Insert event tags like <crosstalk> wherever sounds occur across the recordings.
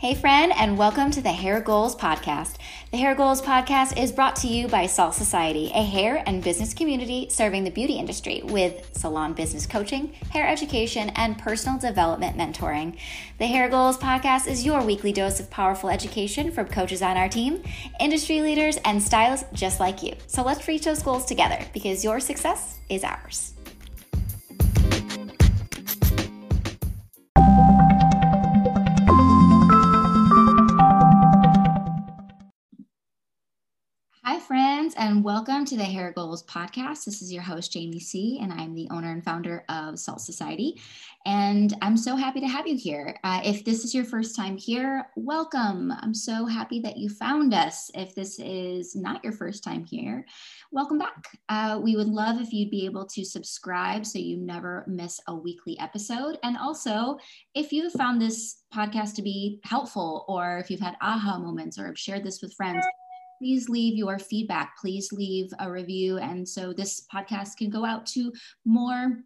Hey, friend, and welcome to the Hair Goals Podcast. The Hair Goals Podcast is brought to you by Salt Society, a hair and business community serving the beauty industry with salon business coaching, hair education, and personal development mentoring. The Hair Goals Podcast is your weekly dose of powerful education from coaches on our team, industry leaders, and stylists just like you. So let's reach those goals together because your success is ours. Friends, and welcome to the Hair Goals podcast. This is your host, Jamie C., and I'm the owner and founder of Salt Society. And I'm so happy to have you here. Uh, if this is your first time here, welcome. I'm so happy that you found us. If this is not your first time here, welcome back. Uh, we would love if you'd be able to subscribe so you never miss a weekly episode. And also, if you found this podcast to be helpful, or if you've had aha moments, or have shared this with friends, please leave your feedback. Please leave a review. And so this podcast can go out to more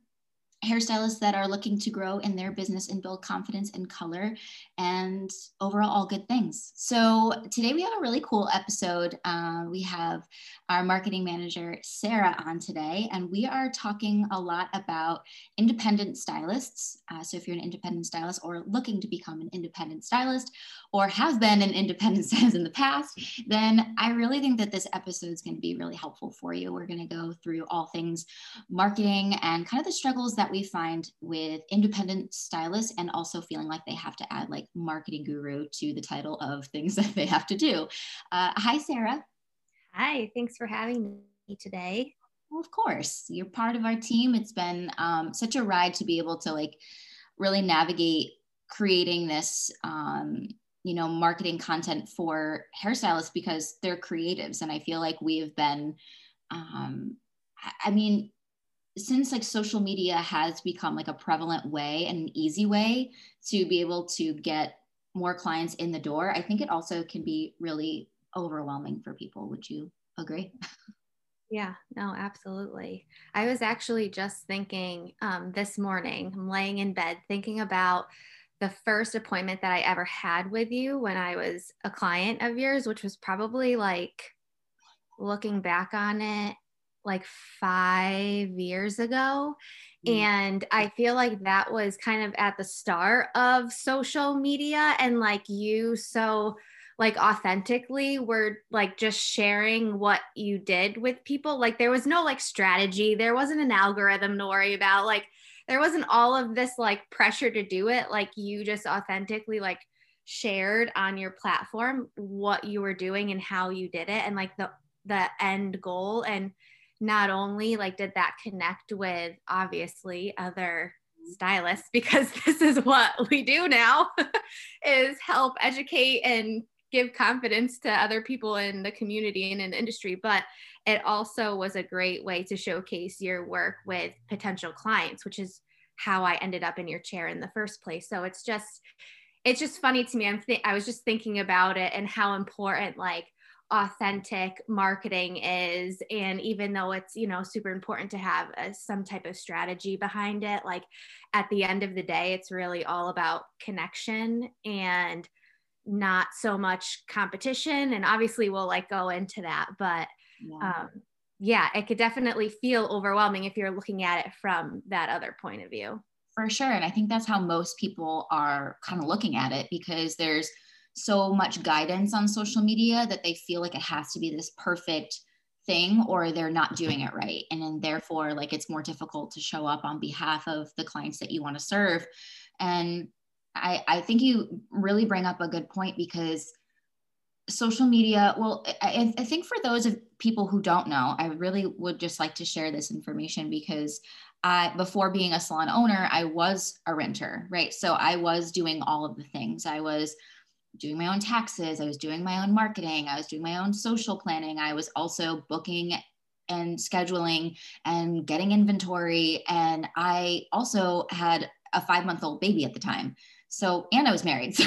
hairstylists that are looking to grow in their business and build confidence in color and overall all good things. So today we have a really cool episode. Uh, we have our marketing manager sarah on today and we are talking a lot about independent stylists. Uh, so if you're an independent stylist or looking to become an independent stylist or have been an independent <laughs> stylist in the past then i really think that this episode is going to be really helpful for you. We're going to go through all things marketing and kind of the struggles that we find with independent stylists and also feeling like they have to add like marketing guru to the title of things <laughs> that they have to do. Uh, hi, Sarah. Hi, thanks for having me today. Well, of course, you're part of our team. It's been um, such a ride to be able to like really navigate creating this um, you know marketing content for hairstylists because they're creatives and i feel like we have been um, i mean since like social media has become like a prevalent way and an easy way to be able to get more clients in the door, I think it also can be really overwhelming for people. Would you agree? Yeah, no, absolutely. I was actually just thinking um, this morning, I'm laying in bed thinking about the first appointment that I ever had with you when I was a client of yours, which was probably like looking back on it, like five years ago. Mm. And I feel like that was kind of at the start of social media and like you so like authentically were like just sharing what you did with people. Like there was no like strategy, there wasn't an algorithm to worry about. Like there wasn't all of this like pressure to do it. Like you just authentically like shared on your platform what you were doing and how you did it and like the the end goal and not only like did that connect with obviously other stylists because <laughs> this is what we do now <laughs> is help educate and give confidence to other people in the community and in the industry. But it also was a great way to showcase your work with potential clients which is how i ended up in your chair in the first place. So it's just it's just funny to me. I'm th- i was just thinking about it and how important like authentic marketing is and even though it's you know super important to have a, some type of strategy behind it like at the end of the day it's really all about connection and not so much competition and obviously we'll like go into that but yeah. um yeah it could definitely feel overwhelming if you're looking at it from that other point of view for sure and i think that's how most people are kind of looking at it because there's so much guidance on social media that they feel like it has to be this perfect thing or they're not doing it right and then therefore like it's more difficult to show up on behalf of the clients that you want to serve and i i think you really bring up a good point because social media well I, I think for those of people who don't know i really would just like to share this information because I, before being a salon owner, I was a renter, right? So I was doing all of the things. I was doing my own taxes, I was doing my own marketing, I was doing my own social planning, I was also booking and scheduling and getting inventory. And I also had a five month old baby at the time. So, and I was married <laughs> so,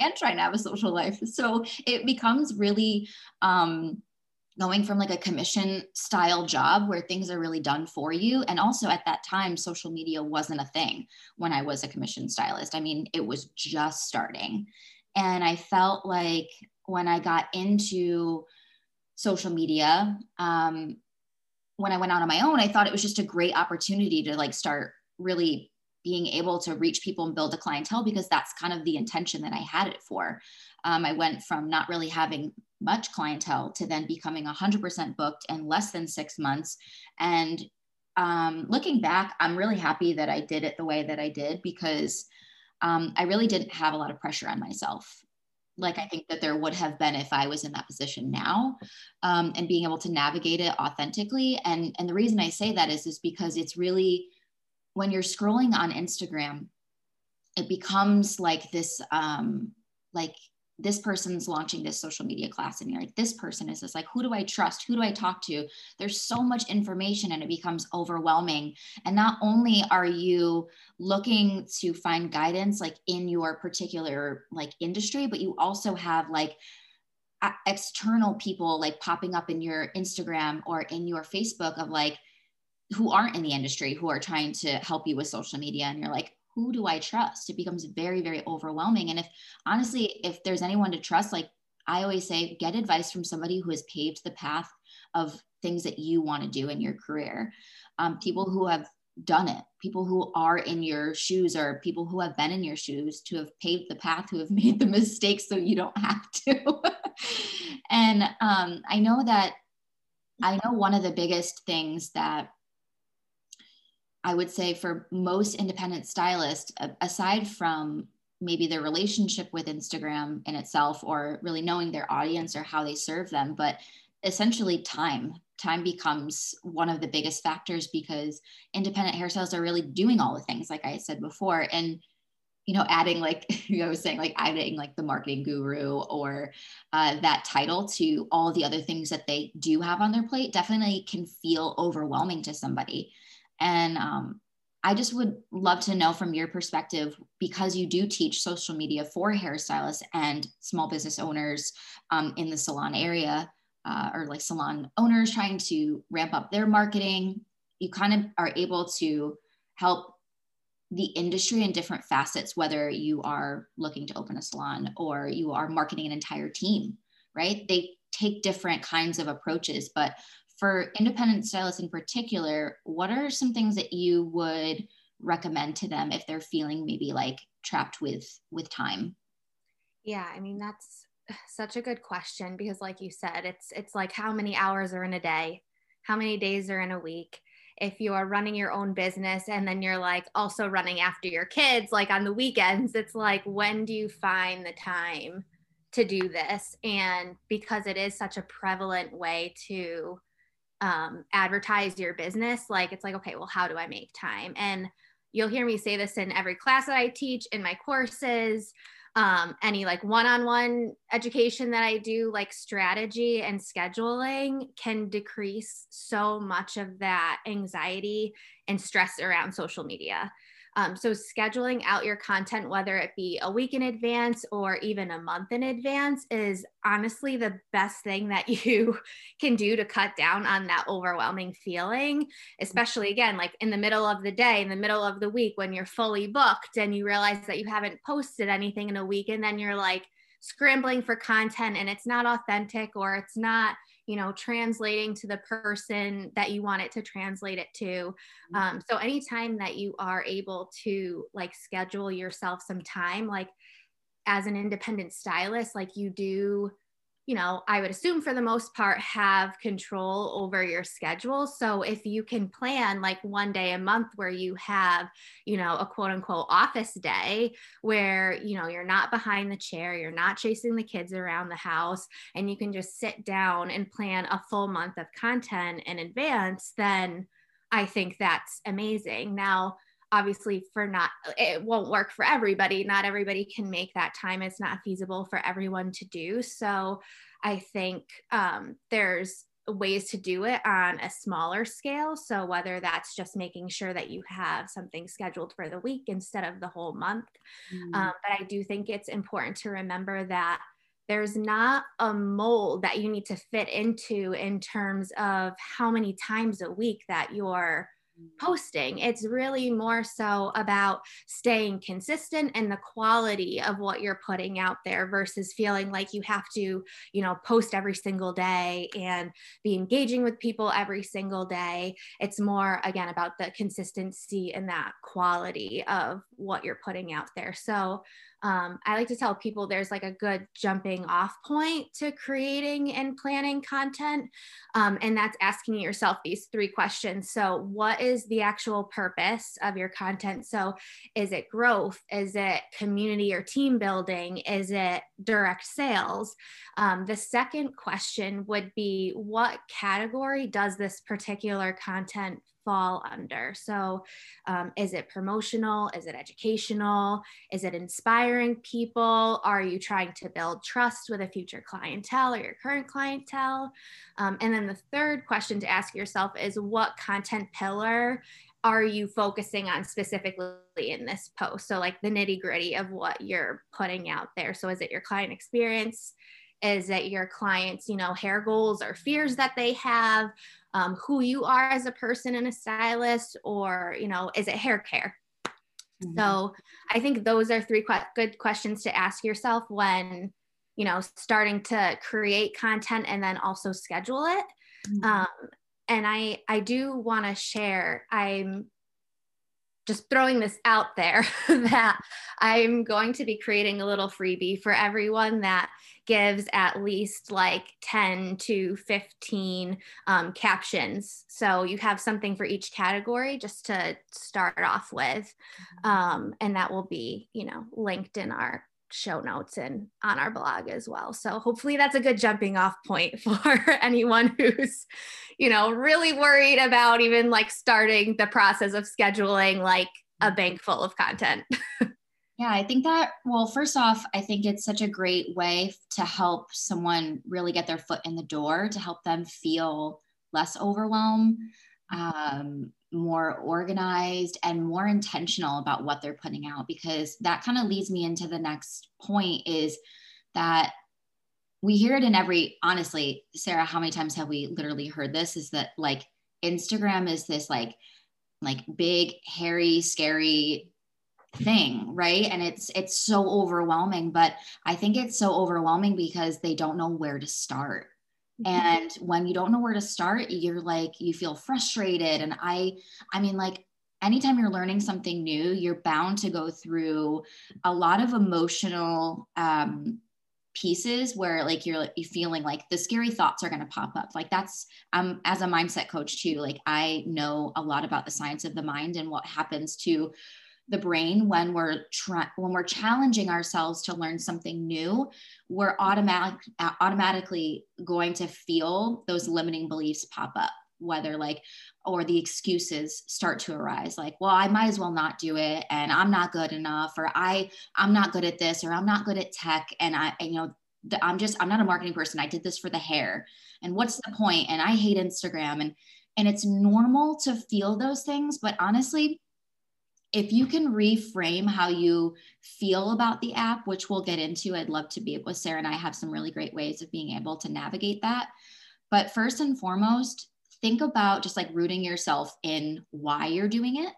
and trying to have a social life. So it becomes really, um, going from like a commission style job where things are really done for you. And also at that time, social media wasn't a thing when I was a commission stylist. I mean, it was just starting. And I felt like when I got into social media, um, when I went out on my own, I thought it was just a great opportunity to like start really being able to reach people and build a clientele because that's kind of the intention that I had it for. Um, I went from not really having much clientele to then becoming 100% booked in less than six months. And um, looking back, I'm really happy that I did it the way that I did because um, I really didn't have a lot of pressure on myself. Like I think that there would have been if I was in that position now, um, and being able to navigate it authentically. And and the reason I say that is is because it's really when you're scrolling on Instagram, it becomes like this um, like this person's launching this social media class and you're like this person is this like who do i trust? Who do i talk to? There's so much information and it becomes overwhelming. And not only are you looking to find guidance like in your particular like industry but you also have like external people like popping up in your instagram or in your facebook of like who aren't in the industry who are trying to help you with social media. And you're like who do I trust? It becomes very, very overwhelming. And if honestly, if there's anyone to trust, like I always say, get advice from somebody who has paved the path of things that you want to do in your career. Um, people who have done it, people who are in your shoes, or people who have been in your shoes to have paved the path, who have <laughs> made the mistakes so you don't have to. <laughs> and um, I know that I know one of the biggest things that I would say for most independent stylists, aside from maybe their relationship with Instagram in itself or really knowing their audience or how they serve them, but essentially time. Time becomes one of the biggest factors because independent hairstylists are really doing all the things, like I said before. And you know, adding like <laughs> you know, I was saying, like adding like the marketing guru or uh, that title to all the other things that they do have on their plate definitely can feel overwhelming to somebody. And um, I just would love to know from your perspective, because you do teach social media for hairstylists and small business owners um, in the salon area, uh, or like salon owners trying to ramp up their marketing. You kind of are able to help the industry in different facets, whether you are looking to open a salon or you are marketing an entire team, right? They take different kinds of approaches, but for independent stylists in particular, what are some things that you would recommend to them if they're feeling maybe like trapped with with time? Yeah, I mean that's <sighs> such a good question because like you said, it's it's like how many hours are in a day? How many days are in a week? If you are running your own business and then you're like also running after your kids like on the weekends, it's like when do you find the time to do this? And because it is such a prevalent way to um, advertise your business, like it's like, okay, well, how do I make time? And you'll hear me say this in every class that I teach, in my courses, um, any like one on one education that I do, like strategy and scheduling can decrease so much of that anxiety and stress around social media. Um, so scheduling out your content, whether it be a week in advance or even a month in advance, is honestly the best thing that <laughs> you can do to cut down on that overwhelming feeling, especially again, like in the middle of the day, in the middle of the week when you're fully booked and you realize that you haven't posted anything in a week. And then you're like scrambling for content and it's not authentic or it's not you know translating to the person that you want it to translate it to mm-hmm. um, so anytime that you are able to like schedule yourself some time like as an independent stylist like you do you know, I would assume for the most part have control over your schedule. So if you can plan like one day a month where you have, you know, a quote unquote office day where, you know, you're not behind the chair, you're not chasing the kids around the house, and you can just sit down and plan a full month of content in advance, then I think that's amazing. Now, obviously for not it won't work for everybody. Not everybody can make that time. It's not feasible for everyone to do. So i think um, there's ways to do it on a smaller scale. So whether that's just making sure that you have something scheduled for the week instead of the whole month. Mm. um, but i do think it's important to remember that there's not a mold that you need to fit into in terms of how many times a week that you're posting. It's really more so about staying consistent and the quality of what you're putting out there versus feeling like you have to, you know, post every single day and be engaging with people every single day. It's more, again, about the consistency and that quality of what you're putting out there. So, um, I like to tell people there's like a good jumping off point to creating and planning content. Um, and that's asking yourself these three questions. So, what is the actual purpose of your content? So, is it growth? Is it community or team building? Is it direct sales? Um, the second question would be what category does this particular content fall under. So, um, is it promotional? Is it educational? Is it inspiring people? Are you trying to build trust with a future clientele or your current clientele? Um, and then the third question to ask yourself is what content pillar are you focusing on specifically in this post? So, like the nitty gritty of what you're putting out there. So, is it your client experience? Is it your clients, you know, hair goals or fears that they have? Um, who you are as a person and a stylist, or, you know, is it hair care? Mm-hmm. So I think those are three que- good questions to ask yourself when, you know, starting to create content and then also schedule it. Mm-hmm. Um, and I, I do want to share, I'm just throwing this out there <laughs> that I'm going to be creating a little freebie for everyone that gives at least like 10 to 15 um, captions. So you have something for each category just to start off with. Mm-hmm. Um, and that will be, you know, linked in our show notes and on our blog as well. So hopefully that's a good jumping off point <laughs> for anyone who's, you know, really worried about even like starting the process of scheduling like a mm-hmm. bank full of content. <laughs> Yeah, I think that, well, first off, I think it's such a great way to help someone really get their foot in the door, to help them feel less overwhelmed, um, more organized, and more intentional about what they're putting out. Because that kind of leads me into the next point is that we hear it in every, honestly, Sarah, how many times have we literally heard this? Is that like Instagram is this like, like big, hairy, scary thing right and it's it's so overwhelming but i think it's so overwhelming because they don't know where to start. And when you don't know where to start you're like you feel frustrated. And i i mean like anytime you're learning something new you're bound to go through a lot of emotional um pieces where like you're, you're feeling like the scary thoughts are going to pop up. Like that's um as a mindset coach too like i know a lot about the science of the mind and what happens to the brain when we're trying when we're challenging ourselves to learn something new we're automatic automatically going to feel those limiting beliefs pop up whether like or the excuses start to arise like well i might as well not do it and i'm not good enough or i i'm not good at this or i'm not good at tech and i and, you know the, i'm just i'm not a marketing person i did this for the hair and what's the point? And i hate instagram and and it's normal to feel those things but honestly if you can reframe how you feel about the app, which we'll get into, I'd love to be with Sarah and I have some really great ways of being able to navigate that. But first and foremost, think about just like rooting yourself in why you're doing it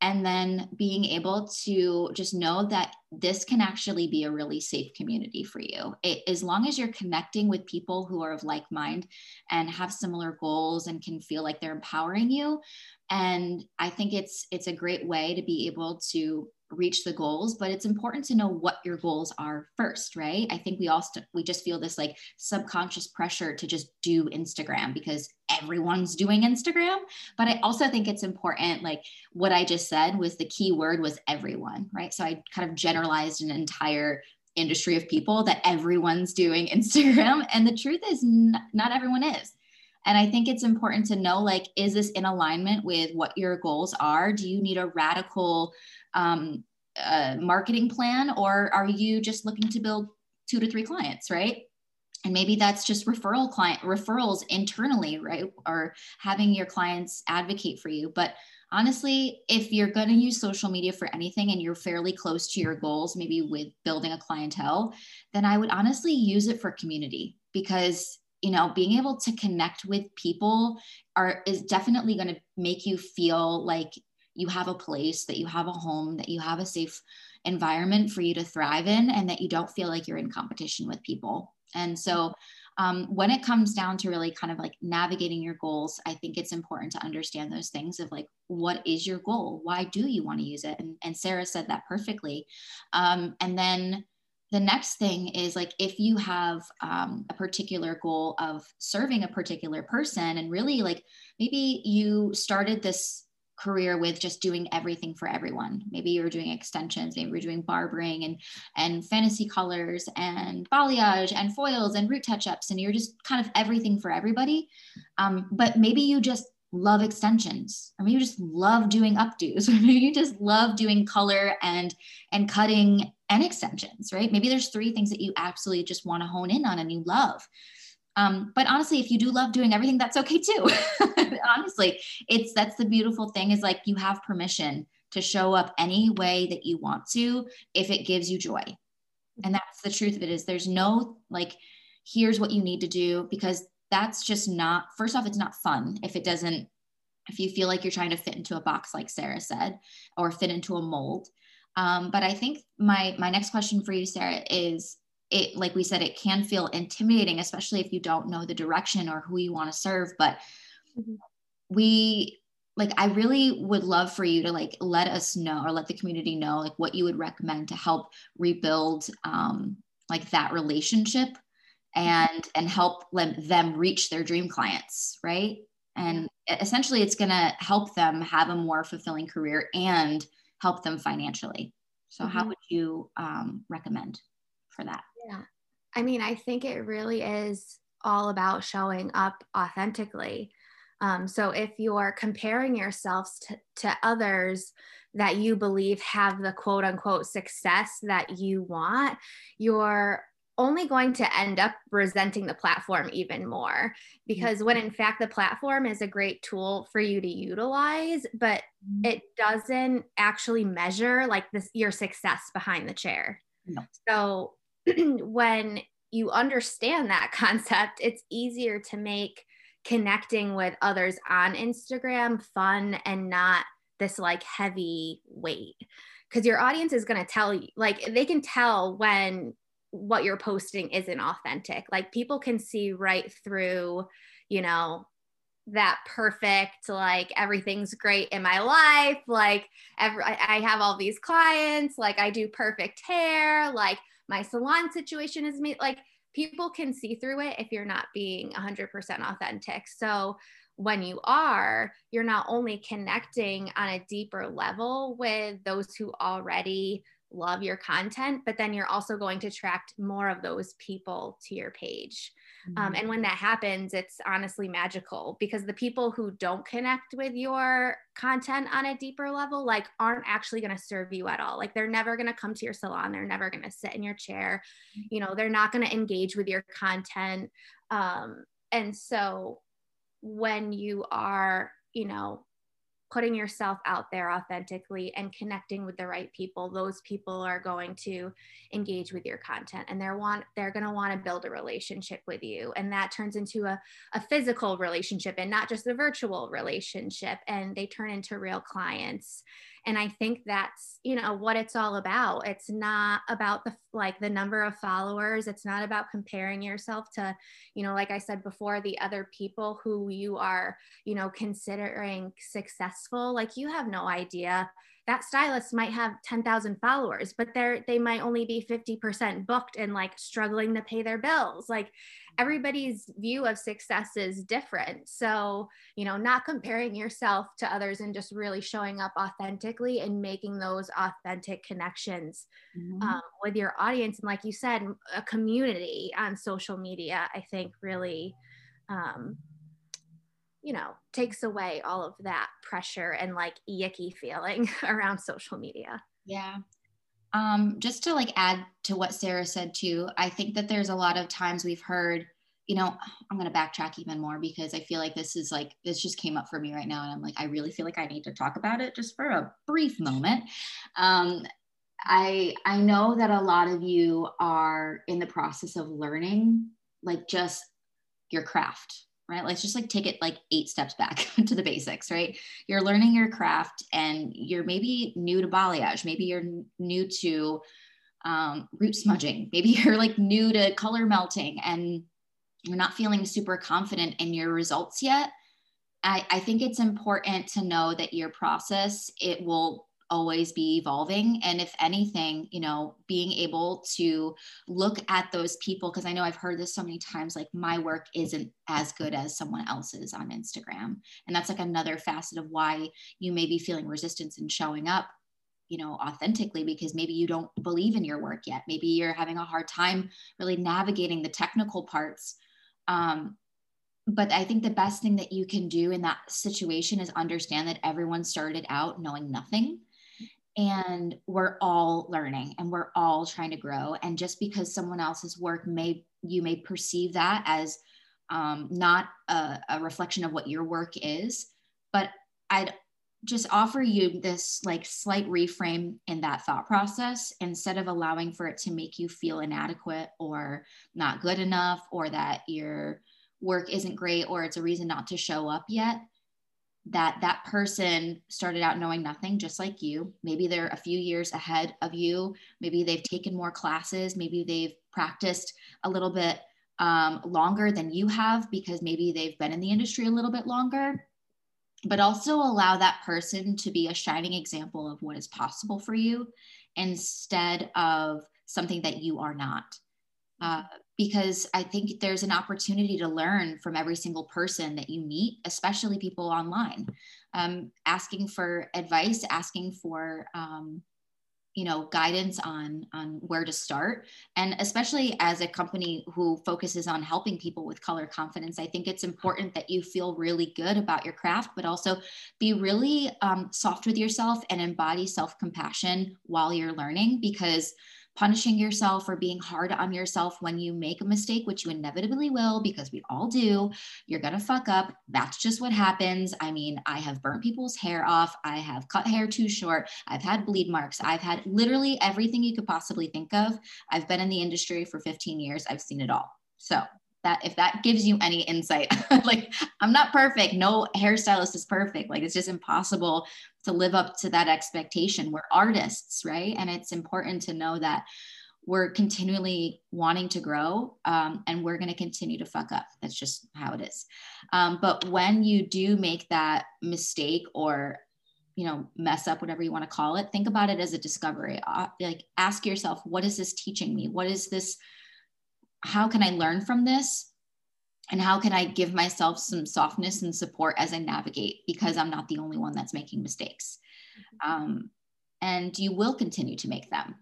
and then being able to just know that this can actually be a really safe community for you. It, as long as you're connecting with people who are of like mind and have similar goals and can feel like they're empowering you and i think it's it's a great way to be able to reach the goals but it's important to know what your goals are first right? I think we all st- we just feel this like subconscious pressure to just do instagram because everyone's doing instagram. But i also think it's important like what i just said was the key word was everyone right? So i kind of generalized an entire industry of people that everyone's doing <laughs> instagram. And the truth is n- not everyone is and I think it's important to know like, is this in alignment with what your goals are? Do you need a radical um, uh, marketing plan or are you just looking to build two to three clients, right? And maybe that's just referral client referrals internally, right? Or having your clients advocate for you. But honestly, if you're going to use social media for anything and you're fairly close to your goals, maybe with building a clientele, then I would honestly use it for community because you know being able to connect with people are is definitely going to make you feel like you have a place that you have a home that you have a safe environment for you to thrive in and that you don't feel like you're in competition with people. And so um, when it comes down to really kind of like navigating your goals i think it's important to understand those things of like what is your goal? Why do you want to use it? And, and sarah said that perfectly. Um, and then the next thing is like if you have um, a particular goal of serving a particular person and really like maybe you started this career with just doing everything for everyone. Maybe you were doing extensions maybe you're doing barbering and and fantasy colors and balayage and foils and root touch-ups and you're just kind of everything for everybody. Um, but maybe you just love extensions or maybe you just love doing updos <laughs> or maybe you just love doing color and and cutting and extensions right? Maybe there's three things that you absolutely just want to hone in on and you love. Um, but honestly if you do love doing everything that's okay too. <laughs> Honestly it's that's the beautiful thing is like you have permission to show up any way that you want to if it gives you joy. And that's the truth of it is there's no like here's what you need to do because that's just not first off it's not fun if it doesn't if you feel like you're trying to fit into a box like sarah said or fit into a mold um, but i think my my next question for you sarah is it like we said it can feel intimidating especially if you don't know the direction or who you want to serve but mm-hmm. we like i really would love for you to like let us know or let the community know like what you would recommend to help rebuild um, like that relationship and and help them reach their dream clients right? And essentially it's going to help them have a more fulfilling career and help them financially. So mm-hmm. how would you um, recommend for that? Yeah. I mean i think it really is all about showing up authentically. Um, so if you're comparing yourselves to, to others that you believe have the quote unquote success that you want, you're only going to end up resenting the platform even more because when in fact the platform is a great tool for you to utilize but mm-hmm. it doesn't actually measure like this your success behind the chair no. so <clears throat> when you understand that <laughs> concept it's easier to make connecting with others on instagram fun and not this like heavy weight because your audience is going to tell you like they can tell when what you're posting isn't authentic. Like people can see right through, you know, that perfect, like everything's great in my life. Like every, I have all these clients, like I do perfect hair, like my salon situation is me. Like people can see through it if you're not being 100% authentic. So when you are, you're not only connecting on a deeper level with those who already love your content, but then you're also going to attract more of those people to your page. Um, mm-hmm. Um, and when that happens, it's honestly magical because the people who don't connect with your content on a deeper level, like, aren't actually going to serve you at all. Like, they're never going to come to your salon. They're never going to sit in your chair. Mm-hmm. You know, they're not going to engage with your content. Um, and so when you are, you know, putting yourself out there authentically and connecting with the right people those people are going to engage with your content and they're want they're going to want to build a relationship with you. And that turns into a, a physical relationship and not just a virtual relationship. And they turn into real clients and i think that's you know what it's all about. It's not about the like the number of followers. It's not about comparing yourself to you know like i said before the other people who you are you know considering successful. Like you have no idea. That stylist might have 10,000 followers, but they're they might only be 50% booked and like struggling to pay their bills. Like everybody's view of success is different. So, you know, not comparing yourself to others and just really showing up authentically and making those authentic connections mm-hmm. um, with your audience. And like you said, a community on social media, I think really um, you know, takes away all of that pressure and like yucky feeling <laughs> around social media. Yeah. Um, just to like add to what Sarah said too, I think that there's a lot of times we've heard, you know, I'm going to backtrack even more because I feel like this is like, this just came up for me right now. And I'm like, I really feel like I need to talk about it just for a brief moment. Um, I, I know that a lot of you are in the process of learning, like just your craft right? Let's just like take it like eight steps back <laughs> to the basics right? You're learning your craft and you're maybe new to balayage. Maybe you're new to um, root smudging. <laughs> Maybe you're like new to color melting and you're not feeling super confident in your results yet. I, I think it's important to know that your process it will always be evolving. And if anything you know being able to look at those people because i know i've heard this so many times like my work isn't as good as someone else's on instagram. And that's like another facet of why you may be feeling resistance in showing up you know authentically because maybe you don't believe in your work yet. Maybe you're having a hard time really navigating the technical parts. Um, but I think the best thing that you can do in that situation is understand that everyone started out knowing nothing and we're all learning and we're all trying to grow. And just because someone else's work may you may perceive that as um, not a, a reflection of what your work is but i'd just offer you this like slight reframe in that thought process. Instead of allowing for it to make you feel inadequate or not good enough or that your work isn't great or it's a reason not to show up yet that that person started out knowing nothing just like you. Maybe they're a few years ahead of you. Maybe they've taken more classes. Maybe they've practiced a little bit um, longer than you have because maybe they've been in the industry a little bit longer. But also allow that person to be a shining example of what is possible for you instead of something that you are not. Uh, because I think there's an opportunity to learn from every single person that you meet, especially people online. Um, asking for advice, asking for um, you know guidance on on where to start and especially as a company who focuses on helping people with color confidence i think it's important that you feel really good about your craft but also be really um, soft with yourself and embody self-compassion while you're learning because punishing yourself or being hard on yourself when you make a mistake, which you inevitably will because we all do. You're going to fuck up. That's just what happens. I mean, I have burnt people's hair off. I have cut hair too short. I've had bleed marks. I've had literally everything you could possibly think of. I've been in the industry for 15 years. I've seen it all. So, that if that gives you any insight <laughs> like i'm not perfect no hairstylist is perfect like it's just impossible to live up to that expectation. We're artists right? And it's important to know that we're continually wanting to grow um, and we're going to continue to fuck up. That's just how it is. Um, but when you do make that mistake or you know mess up whatever you want to call it think about it as a discovery. Uh, like ask yourself what is this teaching me? What is this how can I learn from this? And how can I give myself some softness and support as I navigate because I'm not the only one that's making mistakes. Mm-hmm. Um, and you will continue to make them.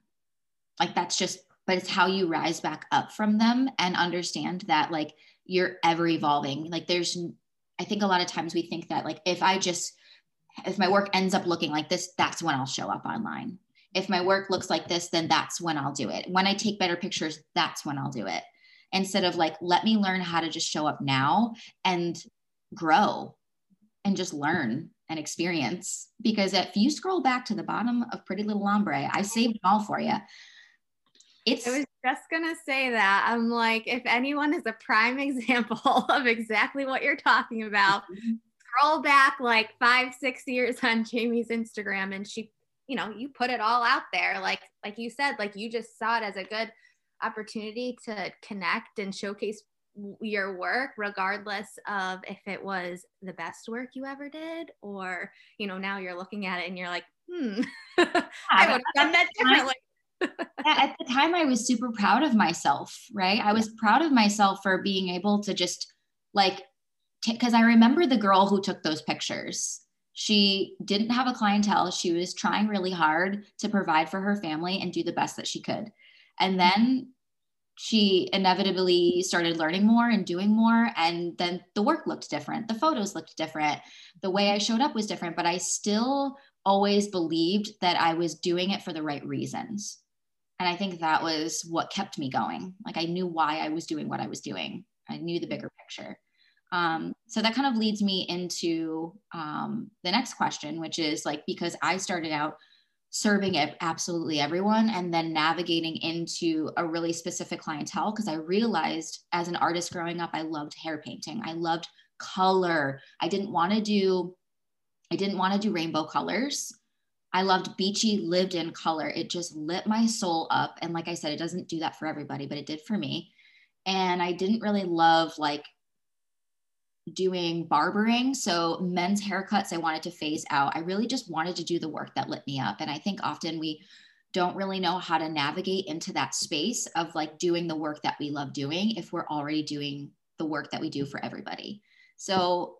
Like that's just, but it's how you rise back up from them and understand that like you're ever evolving. Like there's, I think a lot of times we think that like if I just, if my work ends up looking like this, that's when I'll show up online if my work looks like this, then that's when I'll do it. When I take better pictures, that's when I'll do it. Instead of like, let me learn how to just show up now and grow and just learn and experience. Because if you scroll back to the bottom of Pretty Little Ombre, I saved it all for you. It's, I was just gonna say that. I'm like, if anyone is a prime <laughs> example of exactly what you're talking about, mm-hmm. scroll back like five, six years on Jamie's Instagram and she you know you put it all out there like like you said like you just saw it as a good opportunity to connect and showcase your work regardless of if it was the best work you ever did or you know now you're looking at it and you're like hmm <laughs> i would have done that differently <laughs> at the time i was super proud of myself right i was proud of myself for being able to just like because t- i remember the girl who took those pictures she didn't have a clientele. She was trying really hard to provide for her family and do the best that she could. And then she inevitably started learning more and doing more. And then the work looked different. The photos looked different. The way I showed up was different, but I still always believed that I was doing it for the right reasons. And I think that was what kept me going. Like I knew why I was doing what I was doing, I knew the bigger picture. Um, so that kind of leads me into um, the next question, which is like, because I started out serving absolutely everyone and then navigating into a really specific clientele because I realized as an artist growing up, I loved hair painting. I loved color. I didn't want to do I didn't want to do rainbow colors. I loved beachy lived in color. It just lit my soul up and like I said it doesn't do that for everybody, but it did for me. And I didn't really love like doing barbering. So men's haircuts, I wanted to phase out. I really just wanted to do the work that lit me up. And I think often we don't really know how to navigate into that space of like doing the work that we love doing if we're already doing the work that we do for everybody. So,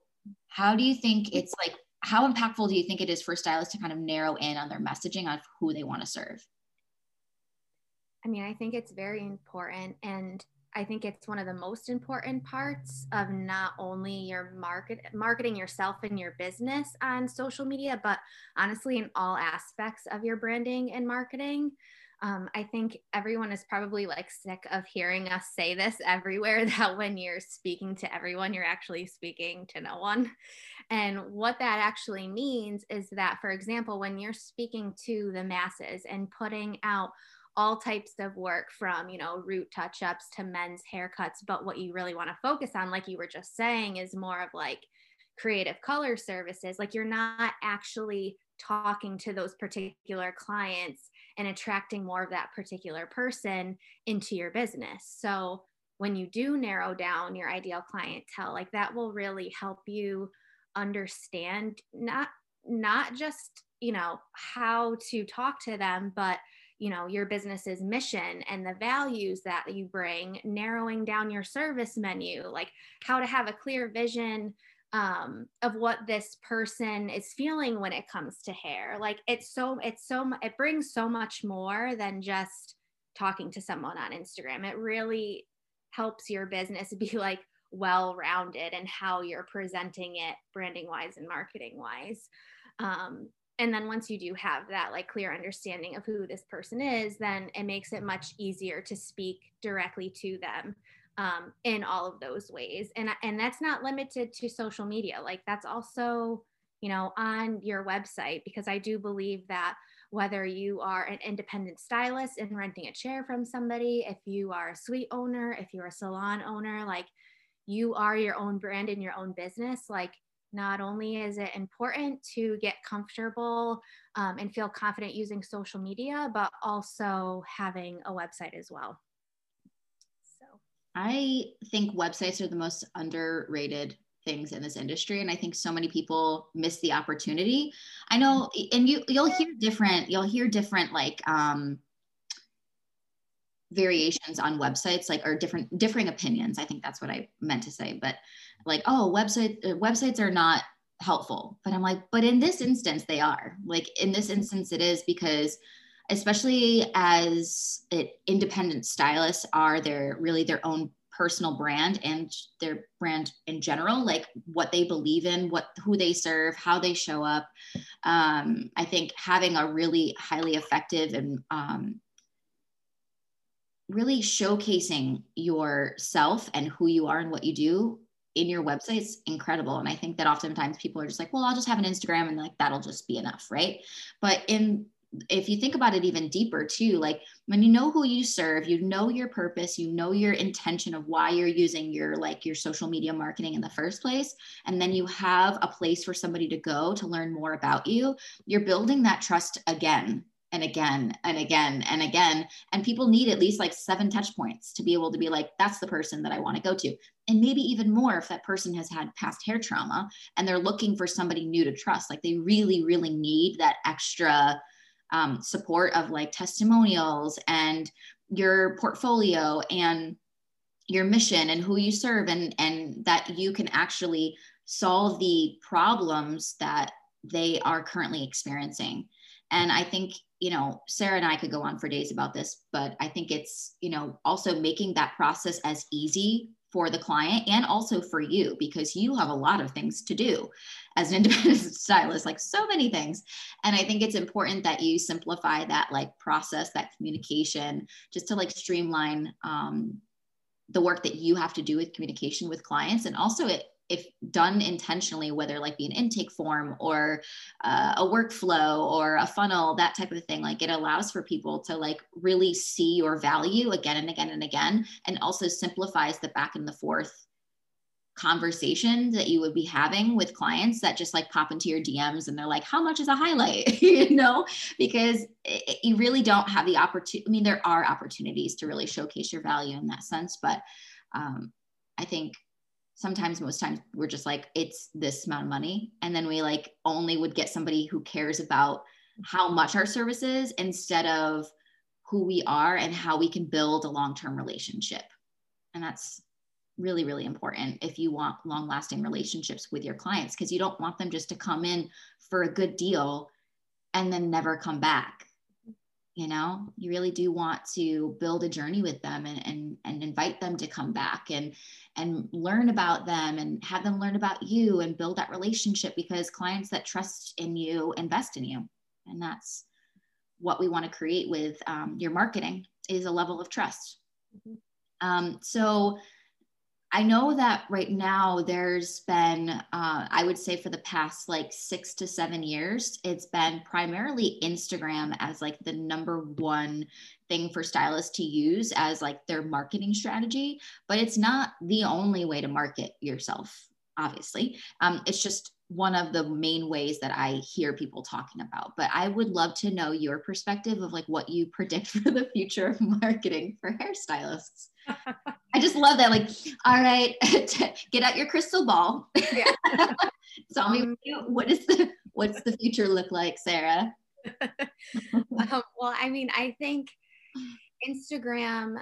how do you think it's like, how impactful do you think it is for stylists to kind of narrow in on their messaging on who they want to serve? I mean, I think it's very important. And I think it's one of the most important parts of not only your market marketing yourself and your business on social media, but honestly in all aspects of your branding and marketing. Um, I think everyone is probably like sick of hearing us say this <laughs> everywhere that when you're speaking to everyone, you're actually speaking to no one. And what that actually means is that, for example, when you're speaking to the masses and putting out all types of work from you know root touch ups to men's haircuts but what you really want to focus on like you were just saying is more of like creative color services. Like you're not actually talking to those particular clients and attracting more of that particular person into your business. So when you do narrow down your ideal clientele like that will really help you understand not not just you know how to talk to them but you know your business's mission and the values that you bring narrowing down your service menu like how to have a clear vision um, of what this person is feeling when it comes to hair. Like it's so it's so it brings so much more than just talking to someone on instagram. It really helps your business <laughs> be like well rounded and how you're presenting it branding wise and marketing wise um, and then once you do have that like clear understanding of who this person is then it makes it much easier to speak directly to them um, in all of those ways. And and that's not limited to social media. Like that's also you know on your website because i do believe that whether you are an independent stylist and renting a chair from somebody if you are a suite owner if you're a salon owner like you are your own brand in your own business like not only is it important to get comfortable um, and feel confident using social media, but also having a website as well. So. I think websites are the most underrated things in this industry and i think so many people miss the opportunity. I know and you you'll hear different you'll hear different like um variations on websites like or different differing opinions. I think that's what i meant to say but like oh website uh, websites are not helpful. But i'm like but in this instance they are. Like in this instance it is because especially as it, independent stylists are their really their own personal brand and their brand in general like what they believe in what who they serve how they show up um, i think having a really highly effective and um, really showcasing yourself and who you are and what you do in your website is incredible. And I think that oftentimes people are just like, well, I'll just have an Instagram and like that'll just be enough, right? But in if you think about it even deeper too, like when you know who you serve, you know your purpose, you know your intention of why you're using your like your social media marketing in the first place, and then you have a place for somebody to go to learn more about you, you're building that trust again and again and again and again. And people need at least like seven touch points to be able to be like, that's the person that I want to go to. And maybe even more if that person has had past hair trauma and they're looking for somebody new to trust. Like they really, really need that extra um, support of like testimonials and your portfolio and your mission and who you serve and and that you can actually solve the problems that they are currently experiencing and i think you know, Sarah and I could go on for days about this, but I think it's, you know, also making that process as easy for the client and also for you because you have a lot of things to do as an <laughs> independent stylist, like so many things. And I think it's important that you simplify that like process, that communication, just to like streamline um, the work that you have to do with communication with clients. And also, it if done intentionally, whether like be an intake form or uh, a workflow or a funnel, that type of thing, like it allows for people to like really see your value again and again and again, and also simplifies the back and the forth conversations that you would be having with clients that just like pop into your DMs and they're like, how much is a highlight? <laughs> you know, because it, you really don't have the opportunity. I mean, there are opportunities to really showcase your value in that sense, but um, I think sometimes most times we're just like it's this amount of money. And then we like only would get somebody who cares about how much our service is instead of who we are and how we can build a long-term relationship. And that's really really important if you want long lasting relationships with your clients because you don't want them just to come in for a good deal and then never come back you know you really do want to build a journey with them and, and and invite them to come back and and learn about them and have them learn about you and build that relationship because clients that trust in you invest in you and that's what we want to create with um, your marketing is a level of trust mm-hmm. um, so I know that right now there's been, uh, I would say for the past like six to seven years, it's been primarily Instagram as like the number one thing for stylists to use as like their marketing strategy. But it's not the only way to market yourself, obviously. Um, it's just one of the main ways that I hear people talking about. But I would love to know your perspective of like what you predict <laughs> for the future of marketing for hairstylists. <laughs> I just love that. Like, all right, <laughs> get out your crystal ball. Yeah. <laughs> Tell me um, what is the what's the future look like, Sarah? <laughs> um, well, I mean, I think Instagram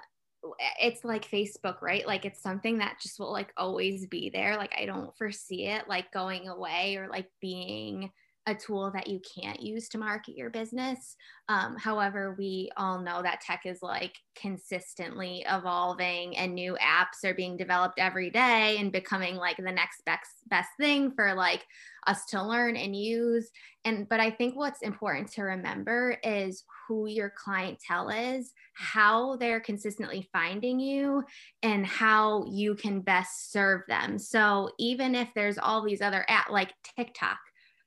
it's like Facebook, right? Like it's something that just will like always be there. Like I don't foresee it like going away or like being a tool that you can't use to market your business. Um, however, we all know that tech is like consistently evolving and new apps are being developed every day and becoming like the next best best thing for like us to learn and use. And but I think what's important to remember is who your clientele is, how they're consistently finding you, and how you can best serve them. So even if there's all these other apps like TikTok,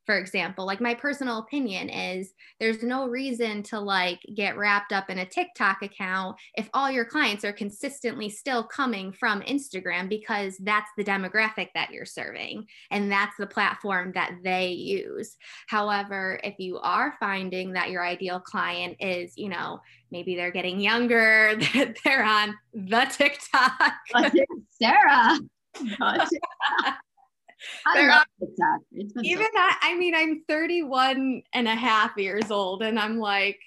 for example like my personal opinion is there's no reason to like get wrapped up in a tiktok account if all your clients are consistently still coming from instagram because that's the demographic that you're serving and that's the platform that they use. However if you are finding that your ideal client is you know maybe they're getting younger <laughs> they're on the tiktok. Sarah <laughs> I love TikTok. even so- I, I mean, I'm 31 and a half years old, and I'm like,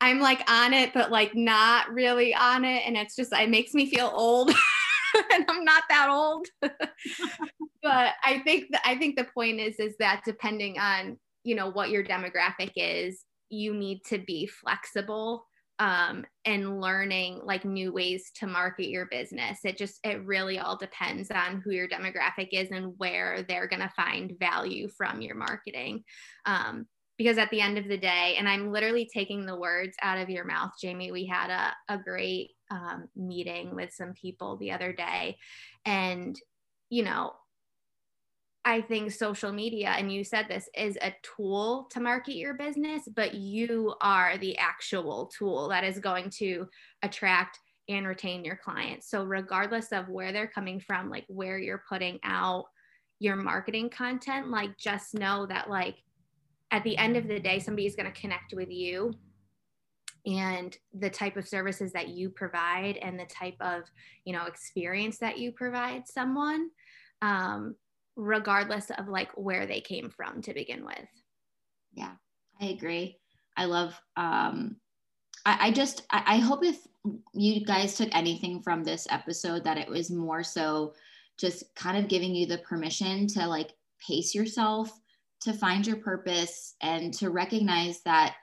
I'm like on it, but like not really on it. And it's just, it makes me feel old. <laughs> and I'm not that old. <laughs> but I think that I think the point is is that depending on, you know, what your demographic is, you need to be flexible um, and learning like new ways to market your business. It just, it really all depends on who your demographic is and where they're going to find value from your marketing. Um, because at the end of the day, and I'm literally taking the words out of your mouth, Jamie, we had a, a great um, meeting with some people the other day. And, you know, I think social media, and you said this, is a tool to market your business, but you are the actual tool that is going to attract and retain your clients. So, regardless of where they're coming from, like where you're putting out your marketing content, like just know that, like, at the end of the day, somebody is going to connect with you and the type of services that you provide and the type of you know experience that you provide someone um, regardless of like where they came from to begin with. Yeah, I agree. I love, um, I, I just, I, I hope if you guys took anything from this episode that it was more so just kind of giving you the permission to like pace yourself, to find your purpose, and to recognize that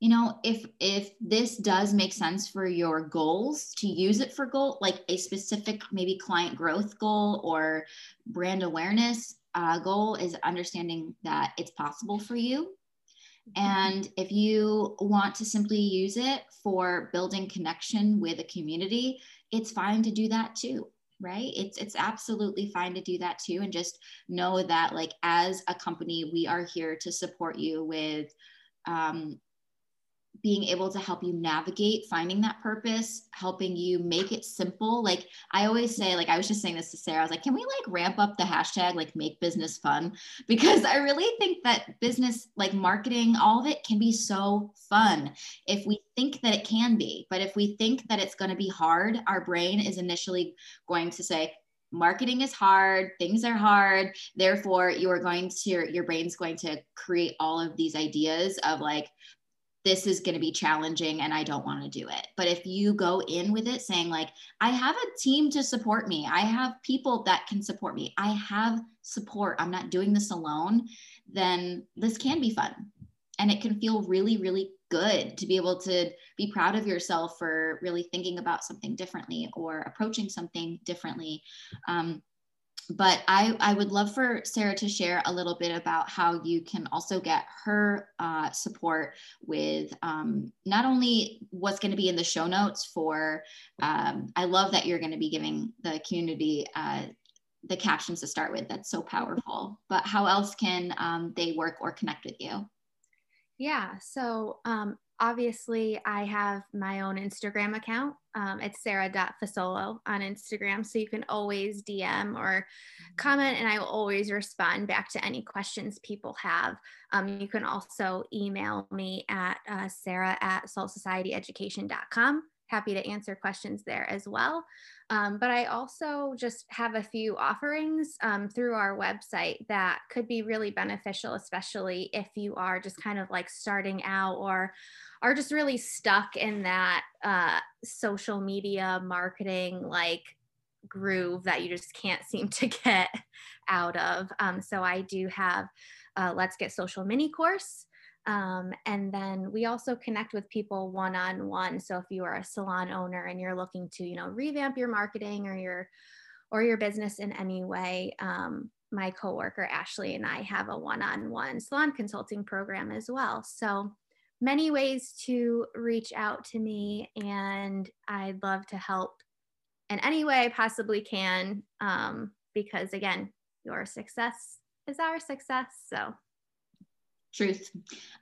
you know if if this does make sense for your goals to use it for goal like a specific maybe client growth goal or brand awareness uh, goal is understanding that it's possible for you. And if you want to simply use it for building connection with a community it's fine to do that too right? It's it's absolutely fine to do that too. And just know that like as a company we are here to support you with um, being able to help you navigate finding that purpose helping you make it simple. Like i always say like i was just saying this to sarah i was like can we like ramp up the hashtag like make business fun? <laughs> Because i really think that business like marketing all of it can be so fun if we think that it can be. But if we think that it's going to be hard our brain is initially going to say marketing is hard things are hard. Therefore you are going to your brain's going to create all of these ideas of like this is going to be challenging and I don't want to do it. But if you go in with it saying, like, I have a team to support me, I have people that can support me, I have support, I'm not doing this alone, then this can be fun. And it can feel really, really good to be able to be proud of yourself for really thinking about something differently or approaching something differently. Um, but I, I would love for Sarah to share a little bit about how you can also get her uh, support with um, not only what's going to be in the show notes for, um, I love that you're going to be giving the community uh, the captions to start with. That's so powerful. But how else can um, they work or connect with you? Yeah, so um, obviously I have my own Instagram account. Um, it's sarah.fasolo on Instagram. So you can always DM or comment, and I will always respond back to any questions people have. Um, you can also email me at uh, sarah at saltsocietyeducation.com. Happy to answer questions there as well. Um, but I also just have a few offerings um, through our website that could be really beneficial, especially if you are just kind of like starting out or are just really stuck in that uh, social media marketing like groove that you just can't seem to get <laughs> out of. Um, so I do have Let's Get Social mini course. Um, and then we also connect with people one on one. So if you are a salon owner and you're looking to, you know, revamp your marketing or your or your business in any way, um, my coworker Ashley and I have a one on one salon consulting program as well. So many ways to reach out to me, and I'd love to help in any way I possibly can. Um, because again, your success is our success. So Truth.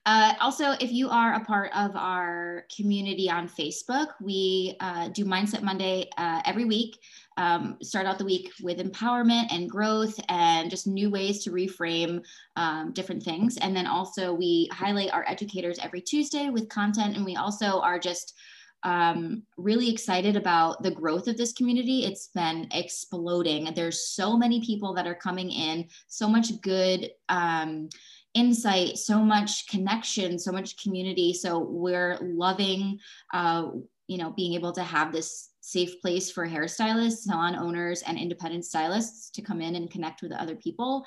Uh, also, if you are a part of our community on Facebook, we uh, do Mindset Monday uh, every week. Um, start out the week with empowerment and growth and just new ways to reframe um, different things. And then also, we highlight our educators every Tuesday with content. And we also are just um, really excited about the growth of this community. It's been exploding. There's so many people that are coming in, so much good um, insight, so much connection, so much community. So we're loving, uh, you know, being able to have this safe place for hairstylists, salon owners, and independent stylists to come in and connect with other people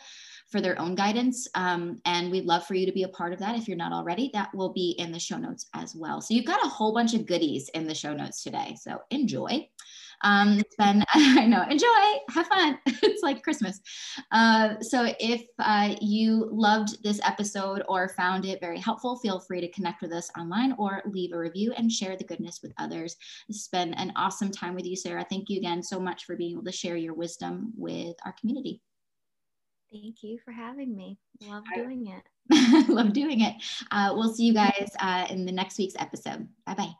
for their own guidance. Um, and we'd love for you to be a part of that if you're not already. That will be in the show notes as well. So you've got a whole bunch of goodies in the show notes today. So enjoy. Um, it's been, <laughs> I know, enjoy, have fun. <laughs> it's like Christmas. Uh, so if uh, you loved this episode or found it very helpful, feel free to connect with us online or leave a review and share the goodness with others. It's been an awesome time with you, Sarah. Thank you again so much for being able to share your wisdom with our community. Thank you for having me. Love doing it. <laughs> Love doing it. Uh, we'll see you guys uh, in the next week's episode. Bye bye.